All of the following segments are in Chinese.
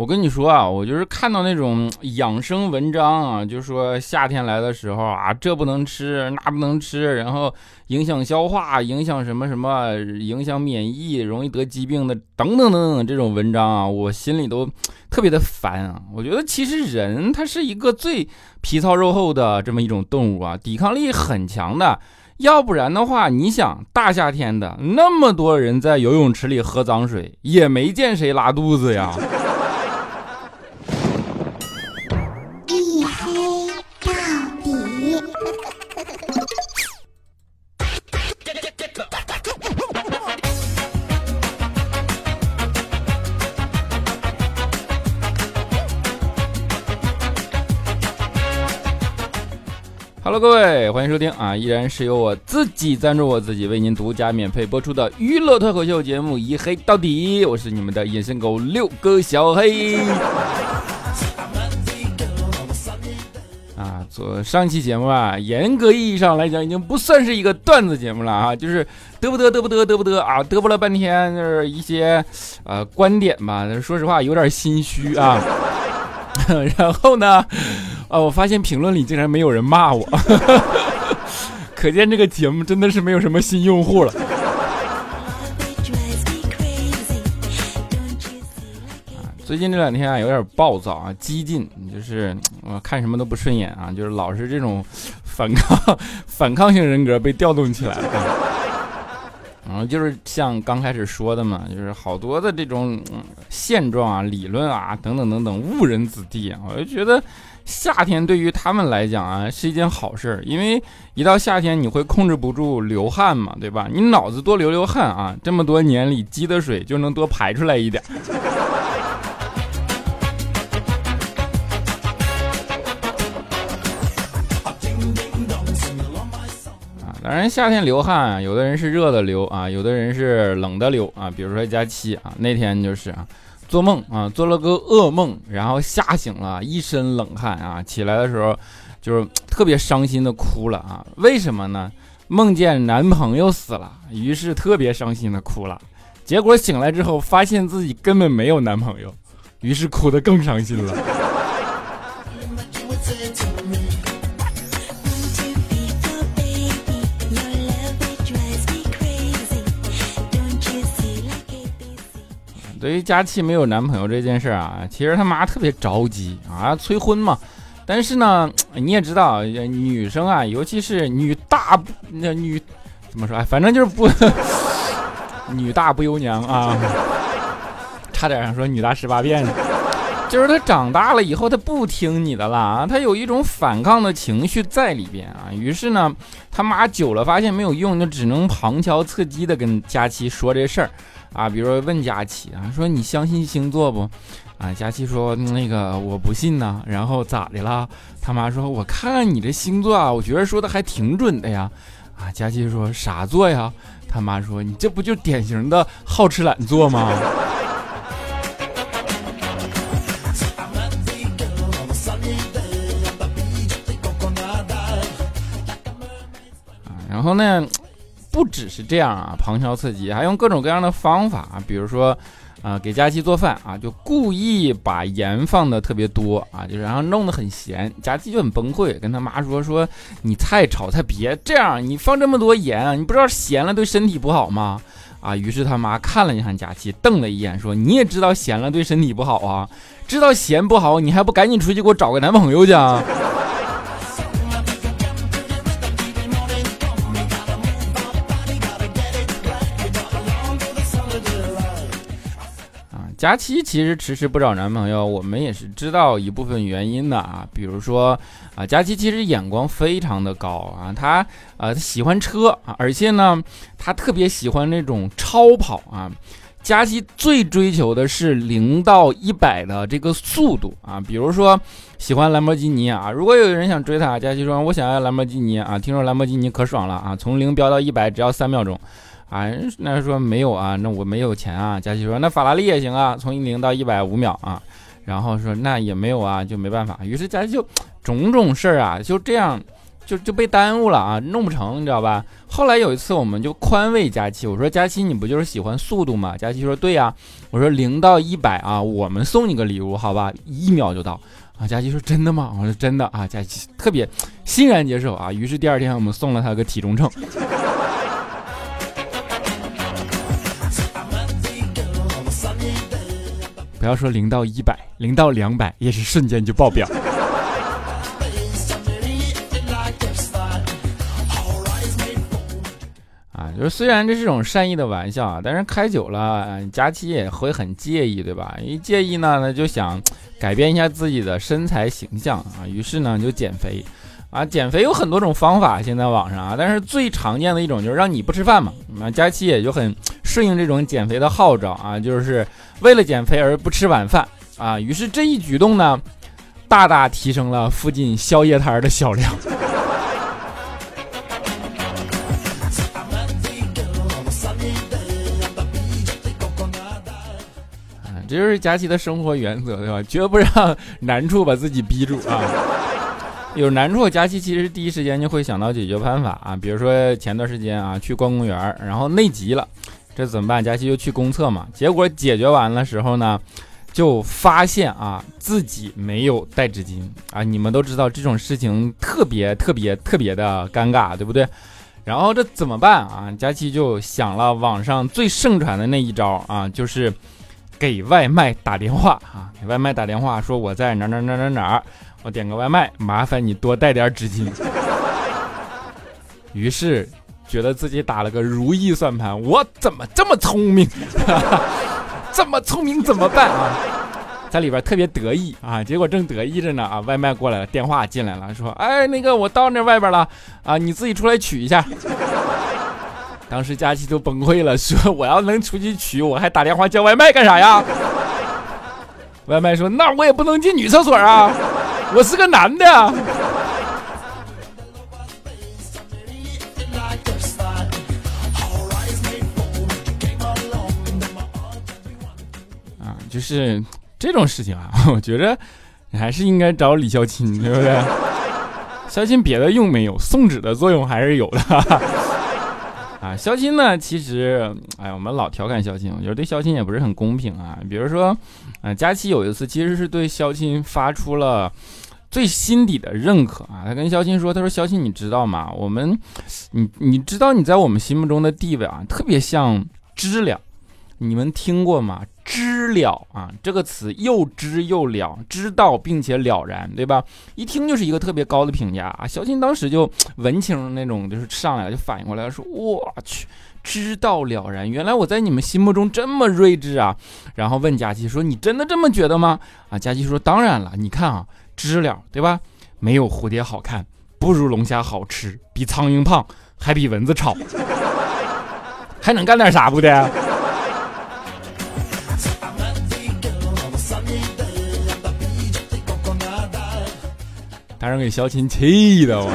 我跟你说啊，我就是看到那种养生文章啊，就说夏天来的时候啊，这不能吃，那不能吃，然后影响消化，影响什么什么，影响免疫，容易得疾病的，等等等等这种文章啊，我心里都特别的烦啊。我觉得其实人他是一个最皮糙肉厚的这么一种动物啊，抵抗力很强的。要不然的话，你想大夏天的，那么多人在游泳池里喝脏水，也没见谁拉肚子呀。Hello，各位，欢迎收听啊！依然是由我自己赞助我自己，为您独家免费播出的娱乐脱口秀节目《一黑到底》，我是你们的隐身狗六哥小黑。啊，做上期节目啊，严格意义上来讲，已经不算是一个段子节目了啊，就是嘚不嘚嘚不嘚嘚不嘚啊，嘚啵了半天，就是一些呃观点吧。说实话，有点心虚啊。然后呢？哦，我发现评论里竟然没有人骂我，可见这个节目真的是没有什么新用户了。啊最近这两天啊，有点暴躁啊，激进，就是我看什么都不顺眼啊，就是老是这种反抗、反抗性人格被调动起来了。然后就是像刚开始说的嘛，就是好多的这种现状啊、理论啊等等等等误人子弟啊。我就觉得夏天对于他们来讲啊是一件好事，因为一到夏天你会控制不住流汗嘛，对吧？你脑子多流流汗啊，这么多年里积的水就能多排出来一点。当然，夏天流汗啊，有的人是热的流啊，有的人是冷的流啊。比如说佳期啊，那天就是啊，做梦啊，做了个噩梦，然后吓醒了，一身冷汗啊，起来的时候就是特别伤心的哭了啊。为什么呢？梦见男朋友死了，于是特别伤心的哭了。结果醒来之后，发现自己根本没有男朋友，于是哭得更伤心了。对于佳期没有男朋友这件事啊，其实他妈特别着急啊，催婚嘛。但是呢，你也知道，女生啊，尤其是女大那女怎么说？哎，反正就是不 女大不由娘啊，差点说女大十八变。就是她长大了以后，她不听你的了啊，她有一种反抗的情绪在里边啊。于是呢，他妈久了发现没有用，就只能旁敲侧击的跟佳琪说这事儿。啊，比如说问佳琪啊，说你相信星座不？啊，佳琪说那个我不信呐。然后咋的了？他妈说我看你这星座啊，我觉得说的还挺准的呀。啊，佳琪说啥座呀？他妈说你这不就典型的好吃懒做吗？啊，然后呢？不只是这样啊，旁敲侧击，还用各种各样的方法啊，比如说，啊，给佳琪做饭啊，就故意把盐放的特别多啊，就是然后弄得很咸，佳琪就很崩溃，跟他妈说说，你菜炒菜别这样，你放这么多盐，你不知道咸了对身体不好吗？啊，于是他妈看了一眼佳琪，瞪了一眼，说你也知道咸了对身体不好啊，知道咸不好，你还不赶紧出去给我找个男朋友去啊？佳期其实迟迟不找男朋友，我们也是知道一部分原因的啊。比如说啊，佳期其实眼光非常的高啊，他啊他喜欢车啊，而且呢他特别喜欢那种超跑啊。佳期最追求的是零到一百的这个速度啊，比如说喜欢兰博基尼啊。如果有人想追他，佳期说我想要兰博基尼啊，听说兰博基尼可爽了啊，从零飙到一百只要三秒钟。啊，那说没有啊，那我没有钱啊。佳琪说那法拉利也行啊，从零到一百五秒啊。然后说那也没有啊，就没办法。于是佳琪就种种事儿啊，就这样就就被耽误了啊，弄不成，你知道吧？后来有一次，我们就宽慰佳琪，我说佳琪，你不就是喜欢速度吗？佳琪说对呀。我说零到一百啊，我们送你个礼物，好吧？一秒就到啊。佳琪说真的吗？我说真的啊。佳琪特别欣然接受啊。于是第二天我们送了他个体重秤。不要说零到一百，零到两百也是瞬间就爆表。啊就是虽然这是种善意的玩笑啊，但是开久了，佳期也会很介意，对吧？一介意呢，那就想改变一下自己的身材形象啊，于是呢就减肥啊。减肥有很多种方法，现在网上啊，但是最常见的一种就是让你不吃饭嘛。那佳期也就很顺应这种减肥的号召啊，就是为了减肥而不吃晚饭啊。于是这一举动呢，大大提升了附近宵夜摊的销量。这就是佳期的生活原则，对吧？绝不让难处把自己逼住啊！有难处，佳期其实第一时间就会想到解决办法啊。比如说前段时间啊，去逛公园，然后内急了，这怎么办？佳琪就去公厕嘛。结果解决完了时候呢，就发现啊自己没有带纸巾啊。你们都知道这种事情特别特别特别的尴尬，对不对？然后这怎么办啊？佳琪就想了网上最盛传的那一招啊，就是。给外卖打电话啊！给外卖打电话说我在哪哪哪哪哪，我点个外卖，麻烦你多带点纸巾。于是觉得自己打了个如意算盘，我怎么这么聪明？这么聪明怎么办啊？在里边特别得意啊！结果正得意着呢啊，外卖过来了，电话进来了，说哎那个我到那外边了啊，你自己出来取一下。当时佳琪都崩溃了，说：“我要能出去取，我还打电话叫外卖干啥呀？”外卖说：“那我也不能进女厕所啊，我是个男的。”就是这种事情啊，我觉着你还是应该找李孝钦，对不对？孝钦别的用没有，送纸的作用还是有的。啊，肖钦呢？其实，哎，我们老调侃肖钦，我觉得对肖钦也不是很公平啊。比如说，呃，佳期有一次其实是对肖钦发出了最心底的认可啊。他跟肖钦说：“他说肖钦，你知道吗？我们，你你知道你在我们心目中的地位啊，特别像知了。你们听过吗？”知了啊，这个词又知又了，知道并且了然，对吧？一听就是一个特别高的评价啊。小青当时就文青那种，就是上来了就反应过来了说：“我去，知道了然，原来我在你们心目中这么睿智啊！”然后问佳琪说：“你真的这么觉得吗？”啊，佳琪说：“当然了，你看啊，知了对吧？没有蝴蝶好看，不如龙虾好吃，比苍蝇胖，还比蚊子吵，还能干点啥不得？”当然给肖钦气的我，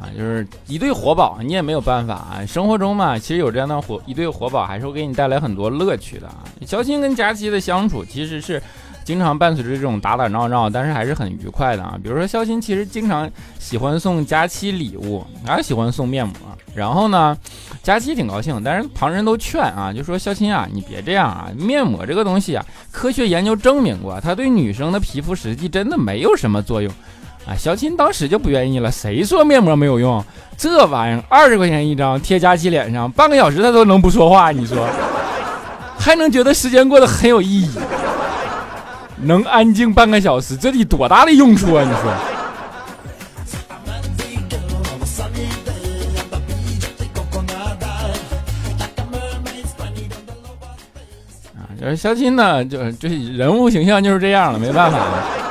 啊，就是一对活宝，你也没有办法啊。生活中嘛，其实有这样的活一对活宝，还是会给你带来很多乐趣的啊。肖钦跟佳琪的相处，其实是。经常伴随着这种打打闹闹，但是还是很愉快的啊。比如说，肖钦其实经常喜欢送佳琪礼物，还喜欢送面膜。啊然后呢，佳琪挺高兴，但是旁人都劝啊，就说肖钦啊，你别这样啊，面膜这个东西啊，科学研究证明过，它对女生的皮肤实际真的没有什么作用啊。肖钦当时就不愿意了，谁说面膜没有用？这玩意儿二十块钱一张，贴佳琪脸上，半个小时他都能不说话，你说 还能觉得时间过得很有意义？能安静半个小时，这得多大的用处啊！你说。就是肖钦呢，就就人物形象就是这样了，没办法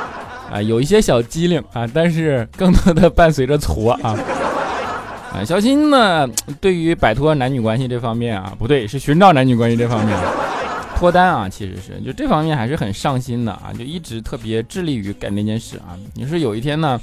啊，有一些小机灵啊，但是更多的伴随着挫啊。啊，肖钦呢，对于摆脱男女关系这方面啊，不对，是寻找男女关系这方面。脱单啊，其实是就这方面还是很上心的啊，就一直特别致力于干这件事啊。你说有一天呢，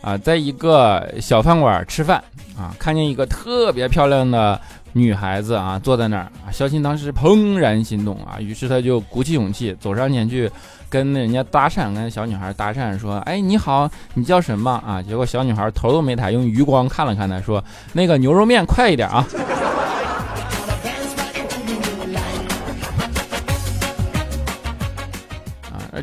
啊，在一个小饭馆吃饭啊，看见一个特别漂亮的女孩子啊坐在那儿啊，肖钦当时怦然心动啊，于是他就鼓起勇气走上前去跟人家搭讪，跟小女孩搭讪说：“哎，你好，你叫什么啊？”结果小女孩头都没抬，用余光看了看他，说：“那个牛肉面快一点啊。”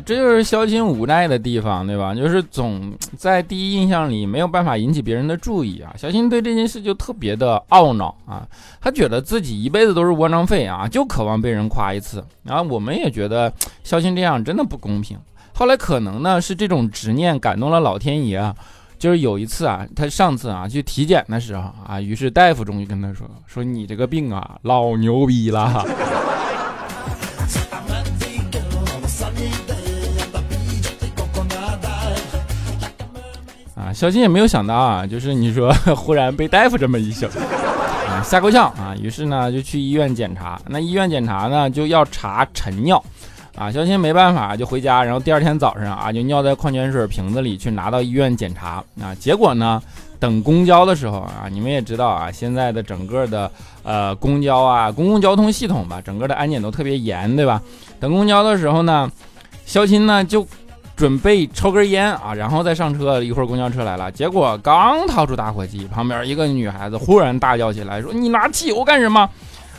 这就是肖钦无奈的地方，对吧？就是总在第一印象里没有办法引起别人的注意啊。肖新对这件事就特别的懊恼啊，他觉得自己一辈子都是窝囊废啊，就渴望被人夸一次。然后我们也觉得肖新这样真的不公平。后来可能呢是这种执念感动了老天爷啊，就是有一次啊，他上次啊去体检的时候啊，于是大夫终于跟他说：“说你这个病啊老牛逼了。”小新也没有想到啊，就是你说 忽然被大夫这么一笑，啊，吓够呛啊，于是呢就去医院检查。那医院检查呢就要查晨尿，啊，小新没办法就回家，然后第二天早上啊就尿在矿泉水瓶子里去拿到医院检查。啊，结果呢等公交的时候啊，你们也知道啊，现在的整个的呃公交啊公共交通系统吧，整个的安检都特别严，对吧？等公交的时候呢，肖钦呢就。准备抽根烟啊，然后再上车。一会儿公交车来了，结果刚掏出打火机，旁边一个女孩子忽然大叫起来，说：“你拿汽油干什么？”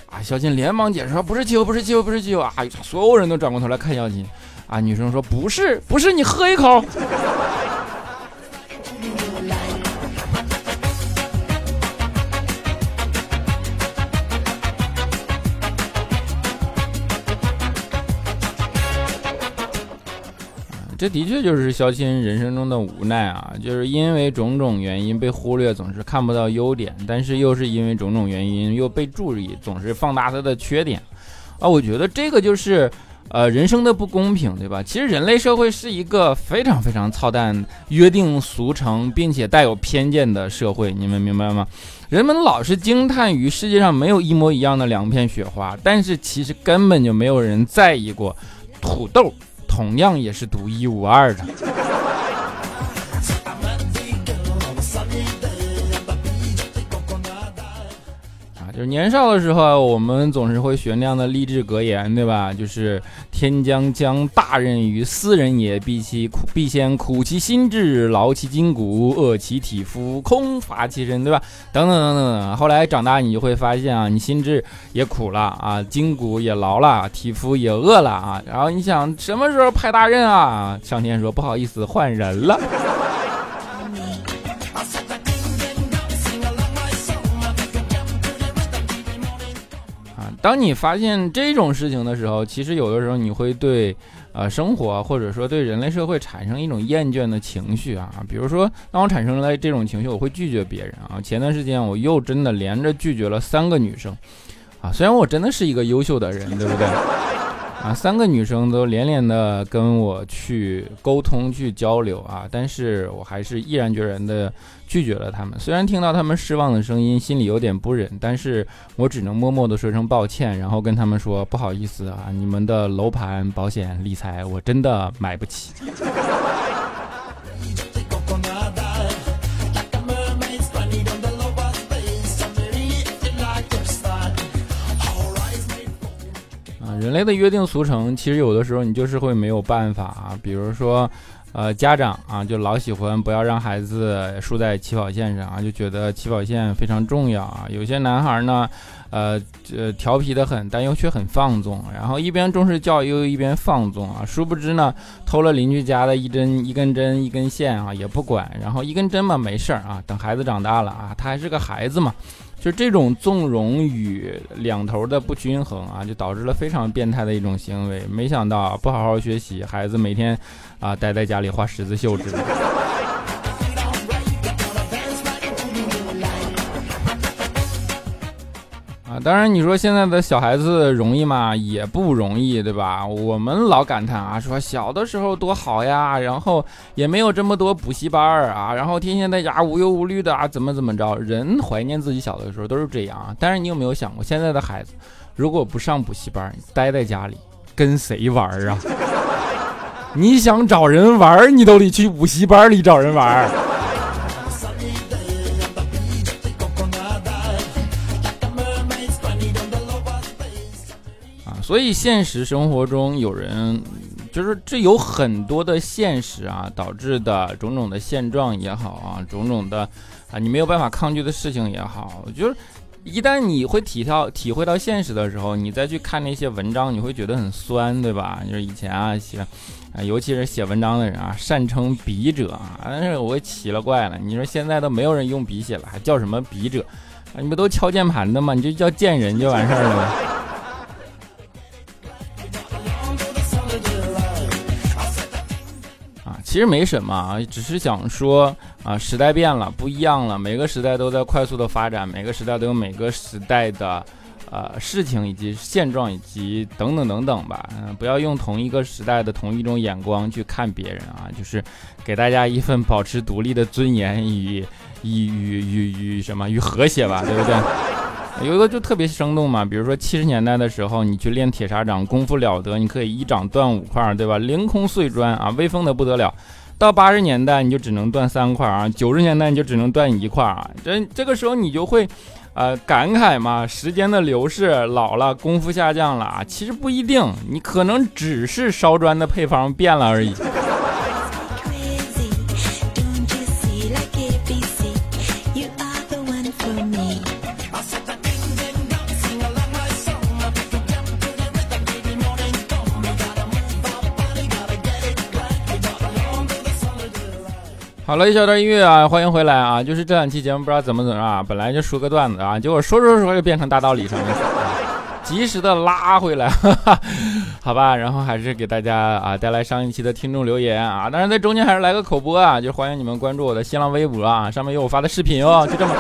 啊，小金连忙解释说：“不是汽油，不是汽油，不是汽油啊！”所有人都转过头来看小金。啊，女生说：“不是，不是，你喝一口。”这的确就是肖钦人生中的无奈啊，就是因为种种原因被忽略，总是看不到优点，但是又是因为种种原因又被注意，总是放大他的缺点啊。我觉得这个就是呃人生的不公平，对吧？其实人类社会是一个非常非常操蛋、约定俗成，并且带有偏见的社会，你们明白吗？人们老是惊叹于世界上没有一模一样的两片雪花，但是其实根本就没有人在意过土豆。同样也是独一无二的。年少的时候，我们总是会学那样的励志格言，对吧？就是天将降大任于斯人也，必其苦，必先苦其心志，劳其筋骨，饿其体肤，空乏其身，对吧？等等等等。后来长大，你就会发现啊，你心智也苦了啊，筋骨也劳了，体肤也饿了啊。然后你想什么时候派大任啊？上天说不好意思，换人了。当你发现这种事情的时候，其实有的时候你会对，呃，生活或者说对人类社会产生一种厌倦的情绪啊。比如说，当我产生了这种情绪，我会拒绝别人啊。前段时间我又真的连着拒绝了三个女生，啊，虽然我真的是一个优秀的人，对不对？啊，三个女生都连连的跟我去沟通、去交流啊，但是我还是毅然决然的拒绝了她们。虽然听到她们失望的声音，心里有点不忍，但是我只能默默的说声抱歉，然后跟她们说不好意思啊，你们的楼盘、保险、理财我真的买不起。人类的约定俗成，其实有的时候你就是会没有办法啊。比如说，呃，家长啊，就老喜欢不要让孩子输在起跑线上啊，就觉得起跑线非常重要啊。有些男孩呢，呃，呃，调皮的很，但又却很放纵，然后一边重视教育又一边放纵啊。殊不知呢，偷了邻居家的一针一根针一根线啊，也不管，然后一根针嘛没事儿啊，等孩子长大了啊，他还是个孩子嘛。就这种纵容与两头的不均衡啊，就导致了非常变态的一种行为。没想到不好好学习，孩子每天啊待在家里画十字绣之类的。啊当然，你说现在的小孩子容易吗？也不容易，对吧？我们老感叹啊，说小的时候多好呀，然后也没有这么多补习班啊，然后天天在家无忧无虑的啊，怎么怎么着？人怀念自己小的时候都是这样啊。但是你有没有想过，现在的孩子如果不上补习班，待在家里跟谁玩啊？你想找人玩，你都得去补习班里找人玩。所以现实生活中有人，就是这有很多的现实啊导致的种种的现状也好啊，种种的啊你没有办法抗拒的事情也好，就是一旦你会体到体会到现实的时候，你再去看那些文章，你会觉得很酸，对吧？就是以前啊写啊，尤其是写文章的人啊，善称笔者啊，但是我奇了怪了，你说现在都没有人用笔写了，还叫什么笔者？啊，你不都敲键盘的吗？你就叫贱人就完事儿了吗。其实没什么啊，只是想说啊，时代变了，不一样了。每个时代都在快速的发展，每个时代都有每个时代的呃事情以及现状以及等等等等吧。嗯，不要用同一个时代的同一种眼光去看别人啊，就是给大家一份保持独立的尊严与与与与与什么与和谐吧，对不对？有一个就特别生动嘛，比如说七十年代的时候，你去练铁砂掌，功夫了得，你可以一掌断五块，对吧？凌空碎砖啊，威风的不得了。到八十年代，你就只能断三块啊；九十年代，你就只能断一块啊。这这个时候，你就会，呃，感慨嘛，时间的流逝，老了，功夫下降了啊。其实不一定，你可能只是烧砖的配方变了而已。好了，一小段音乐啊，欢迎回来啊！就是这两期节目不知道怎么怎么啊，本来就说个段子啊，结果说说说就变成大道理上面去了，及时的拉回来，好吧？然后还是给大家啊带来上一期的听众留言啊，当然在中间还是来个口播啊，就欢迎你们关注我的新浪微博啊，上面有我发的视频哦，就这么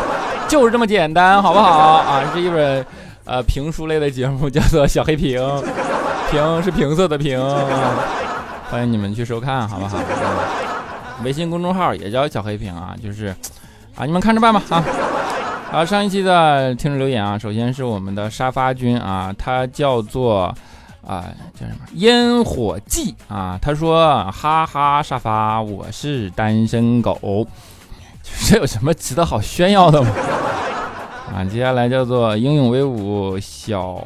就是这么简单，好不好啊？是一本呃评书类的节目，叫做小黑屏，屏是评色的屏，欢迎你们去收看，好不好？微信公众号也叫小黑屏啊，就是，啊，你们看着办吧啊。好，上一期的听众留言啊，首先是我们的沙发君啊，他叫做啊叫什么烟火记啊，他说哈哈沙发，我是单身狗，这有什么值得好炫耀的吗？啊，接下来叫做英勇威武小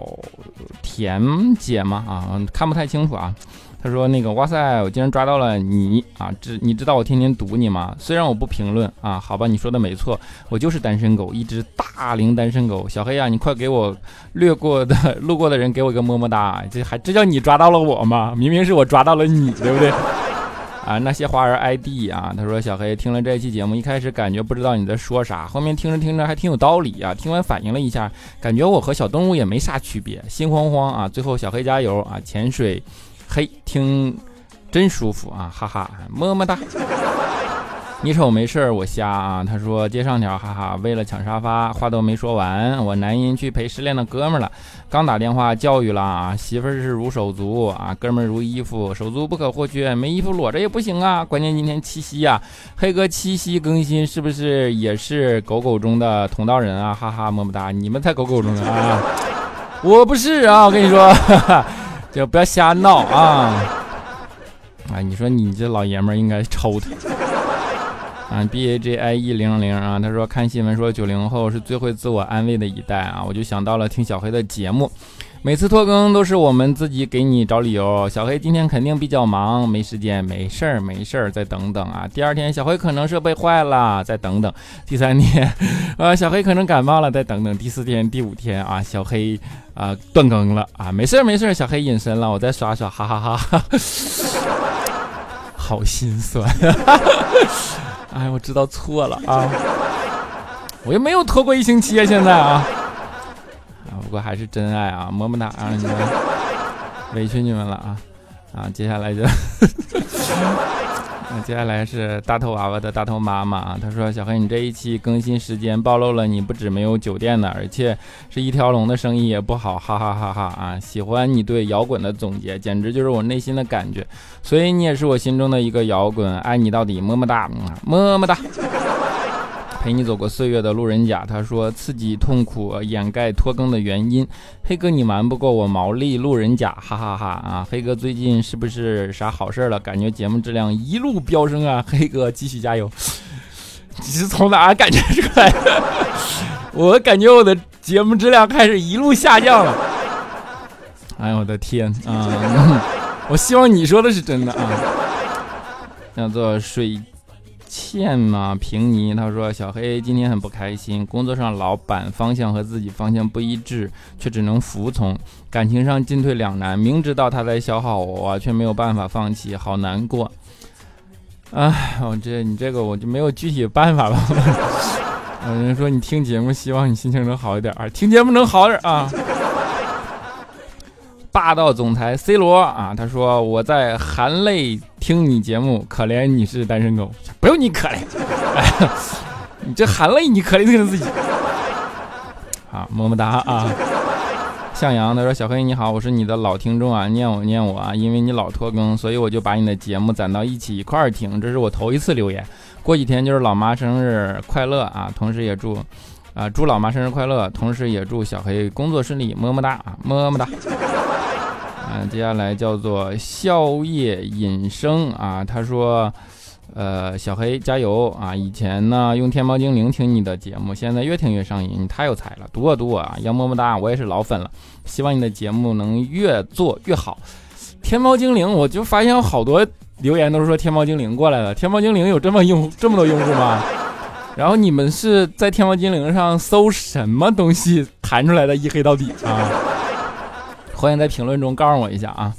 田姐吗？啊，看不太清楚啊。他说：“那个，哇塞，我竟然抓到了你啊！知你知道我天天堵你吗？虽然我不评论啊，好吧，你说的没错，我就是单身狗，一只大龄单身狗。小黑啊，你快给我掠过的路过的人给我一个么么哒！这还这叫你抓到了我吗？明明是我抓到了你，对不对？啊，那些花儿 ID 啊，他说小黑听了这期节目，一开始感觉不知道你在说啥，后面听着听着还挺有道理啊。听完反应了一下，感觉我和小动物也没啥区别，心慌慌啊。最后小黑加油啊！潜水。”嘿，听真舒服啊，哈哈，么么哒。你瞅没事儿，我瞎啊。他说接上条，哈哈，为了抢沙发，话都没说完，我男音去陪失恋的哥们儿了，刚打电话教育了啊，媳妇儿是如手足啊，哥们儿如衣服，手足不可或缺，没衣服裸着也不行啊。关键今天七夕呀，黑哥七夕更新是不是也是狗狗中的同道人啊？哈哈，么么哒，你们才狗狗中的啊，我不是啊，我跟你说。哈哈就不要瞎闹啊！啊，你说你这老爷们儿应该抽他啊！B A J I E 零零啊，他说看新闻说九零后是最会自我安慰的一代啊，我就想到了听小黑的节目。每次拖更都是我们自己给你找理由。小黑今天肯定比较忙，没时间，没事儿，没事儿，再等等啊。第二天小黑可能设备坏了，再等等。第三天，啊，小黑可能感冒了，再等等。第四天、第五天啊，小黑啊断更了啊，没事儿没事儿，小黑隐身了，我再刷刷，哈哈哈哈，好心酸。哎，我知道错了啊，我又没有拖过一星期啊，现在啊。不过还是真爱啊，么么哒啊！你们委屈你们了啊啊！接下来就，那接下来是大头娃娃的大头妈妈啊，她说：“小黑，你这一期更新时间暴露了，你不止没有酒店的，而且是一条龙的生意也不好，哈哈哈哈啊！喜欢你对摇滚的总结，简直就是我内心的感觉，所以你也是我心中的一个摇滚，爱你到底，么么哒，么么哒。”陪你走过岁月的路人甲，他说：“刺激痛苦掩盖拖更的原因。”黑哥，你瞒不过我毛利路人甲，哈哈哈啊！黑哥最近是不是啥好事了？感觉节目质量一路飙升啊！黑哥继续加油！你是从哪感觉出来的？我感觉我的节目质量开始一路下降了。哎呦我的天啊！我希望你说的是真的啊。叫做水倩嘛平尼，他说小黑今天很不开心，工作上老板方向和自己方向不一致，却只能服从，感情上进退两难，明知道他在消耗我，却没有办法放弃，好难过。哎，我这你这个我就没有具体办法了。有人说你听节目，希望你心情能好一点啊，听节目能好点啊。霸道总裁 C 罗啊，他说我在含泪听你节目，可怜你是单身狗，不用你可怜，你这含泪你可怜的自己。好，么么哒啊。向阳他说小黑你好，我是你的老听众啊，念我念我啊，因为你老拖更，所以我就把你的节目攒到一起一块儿听，这是我头一次留言。过几天就是老妈生日快乐啊，同时也祝啊祝老妈生日快乐，同时也祝小黑工作顺利，么么哒啊，么么哒。嗯，接下来叫做宵夜隐生啊，他说。呃，小黑加油啊！以前呢用天猫精灵听你的节目，现在越听越上瘾，你太有才了，读我读我啊！要么么哒，我也是老粉了，希望你的节目能越做越好。天猫精灵，我就发现有好多留言都是说天猫精灵过来了，天猫精灵有这么用这么多用户吗？然后你们是在天猫精灵上搜什么东西弹出来的？一黑到底啊！欢迎在评论中告诉我一下啊！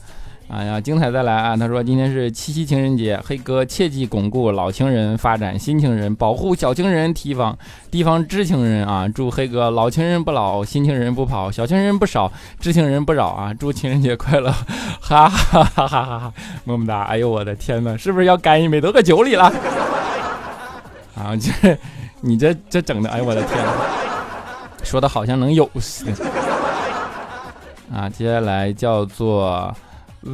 哎呀，精彩再来啊！他说今天是七夕情人节，黑哥切记巩固老情人，发展新情人，保护小情人，提防提防知情人啊！祝黑哥老情人不老，新情人不跑，小情人不少，知情人不扰啊！祝情人节快乐！哈哈哈哈哈哈！么么哒！哎呦我的天哪，是不是要干一杯都搁酒里了？啊，这你这这整的，哎呦我的天，说的好像能有似的啊！接下来叫做。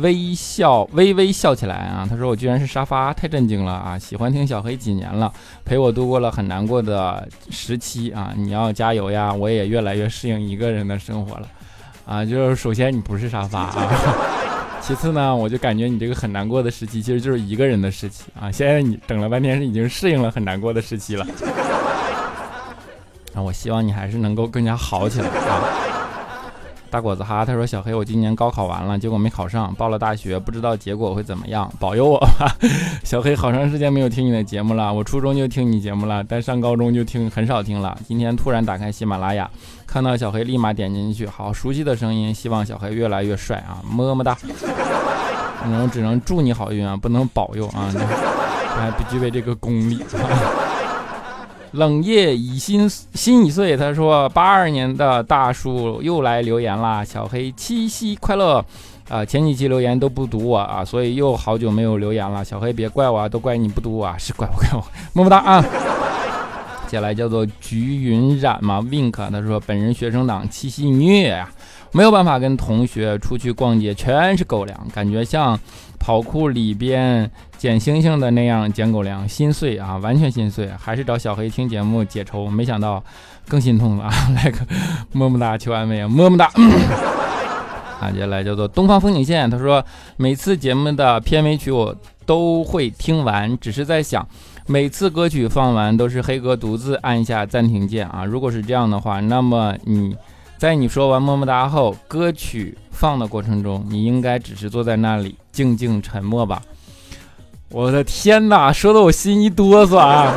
微笑，微微笑起来啊！他说我居然是沙发，太震惊了啊！喜欢听小黑几年了，陪我度过了很难过的时期啊！你要加油呀！我也越来越适应一个人的生活了啊！就是首先你不是沙发啊，其次呢，我就感觉你这个很难过的时期其实就是一个人的时期啊！现在你等了半天是已经适应了很难过的时期了啊！我希望你还是能够更加好起来啊！大果子哈，他说：“小黑，我今年高考完了，结果没考上，报了大学，不知道结果会怎么样，保佑我吧。”小黑，好长时间没有听你的节目了，我初中就听你节目了，但上高中就听很少听了。今天突然打开喜马拉雅，看到小黑，立马点进去，好熟悉的声音，希望小黑越来越帅啊，么么哒。我只能祝你好运啊，不能保佑啊，还不具备这个功力。冷夜已心心已碎，他说八二年的大叔又来留言啦，小黑七夕快乐啊！前几期留言都不读我啊，所以又好久没有留言了。小黑别怪我，啊，都怪你不读我啊，是怪不怪我？么么哒啊！接下来叫做菊云染嘛，wink，他说本人学生党七夕虐呀，没有办法跟同学出去逛街，全是狗粮，感觉像。跑酷里边捡星星的那样捡狗粮，心碎啊，完全心碎，还是找小黑听节目解愁，没想到更心痛了啊！来个么么哒求安慰啊，么么哒。啊，接下来叫做东方风景线，他说每次节目的片尾曲我都会听完，只是在想，每次歌曲放完都是黑哥独自按下暂停键啊，如果是这样的话，那么你。在你说完么么哒后，歌曲放的过程中，你应该只是坐在那里静静沉默吧？我的天哪，说的我心一哆嗦啊！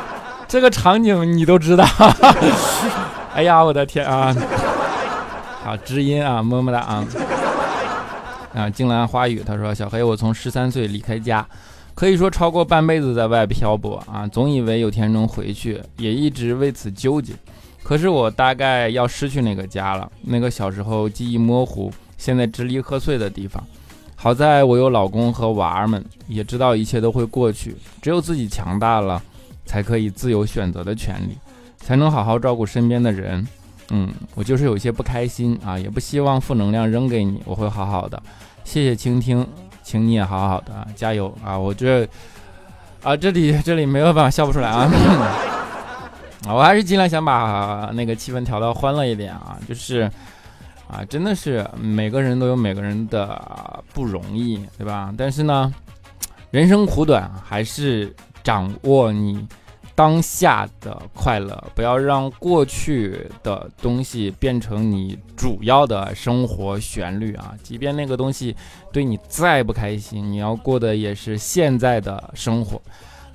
这个场景你都知道？哎呀，我的天啊！好知音啊，么么哒啊！啊，静兰花语他说：“小黑，我从十三岁离开家，可以说超过半辈子在外漂泊啊，总以为有天能回去，也一直为此纠结。”可是我大概要失去那个家了，那个小时候记忆模糊，现在支离破碎的地方。好在我有老公和娃儿们，也知道一切都会过去。只有自己强大了，才可以自由选择的权利，才能好好照顾身边的人。嗯，我就是有些不开心啊，也不希望负能量扔给你，我会好好的。谢谢倾听，请你也好好的加油啊！我这啊，这里这里没有办法笑不出来啊。啊我还是尽量想把那个气氛调到欢乐一点啊，就是啊，真的是每个人都有每个人的不容易，对吧？但是呢，人生苦短，还是掌握你当下的快乐，不要让过去的东西变成你主要的生活旋律啊！即便那个东西对你再不开心，你要过的也是现在的生活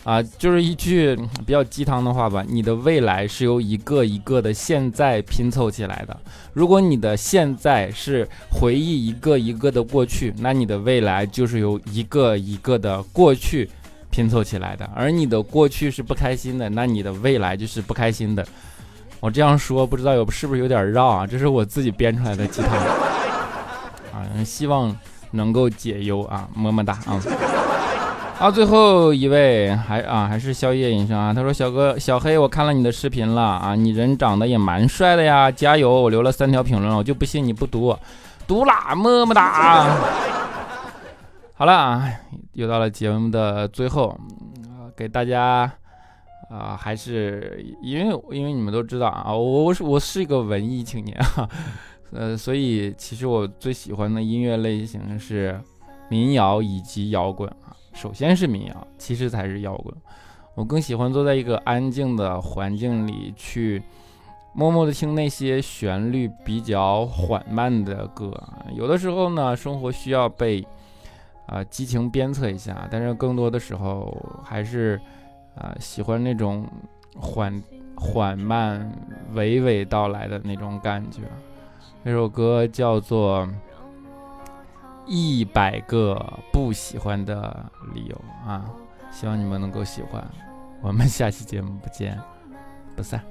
啊！就是一句比较鸡汤的话吧，你的未来是由一个一个的现在拼凑起来的。如果你的现在是回忆一个一个的过去，那你的未来就是由一个一个的过去。拼凑起来的，而你的过去是不开心的，那你的未来就是不开心的。我这样说不知道有是不是有点绕啊？这是我自己编出来的鸡汤 啊，希望能够解忧啊，么么哒啊！好，最后一位还啊还是宵夜饮生啊，他说小哥小黑，我看了你的视频了啊，你人长得也蛮帅的呀，加油！我留了三条评论，我就不信你不读，读啦，么么哒。好了啊，又到了节目的最后，给大家啊，还是因为因为你们都知道啊，我我是我是一个文艺青年哈，呃，所以其实我最喜欢的音乐类型是民谣以及摇滚啊。首先是民谣，其实才是摇滚。我更喜欢坐在一个安静的环境里，去默默的听那些旋律比较缓慢的歌。有的时候呢，生活需要被。啊，激情鞭策一下，但是更多的时候还是啊喜欢那种缓缓慢、娓娓道来的那种感觉。这首歌叫做《一百个不喜欢的理由》啊，希望你们能够喜欢。我们下期节目不见不散。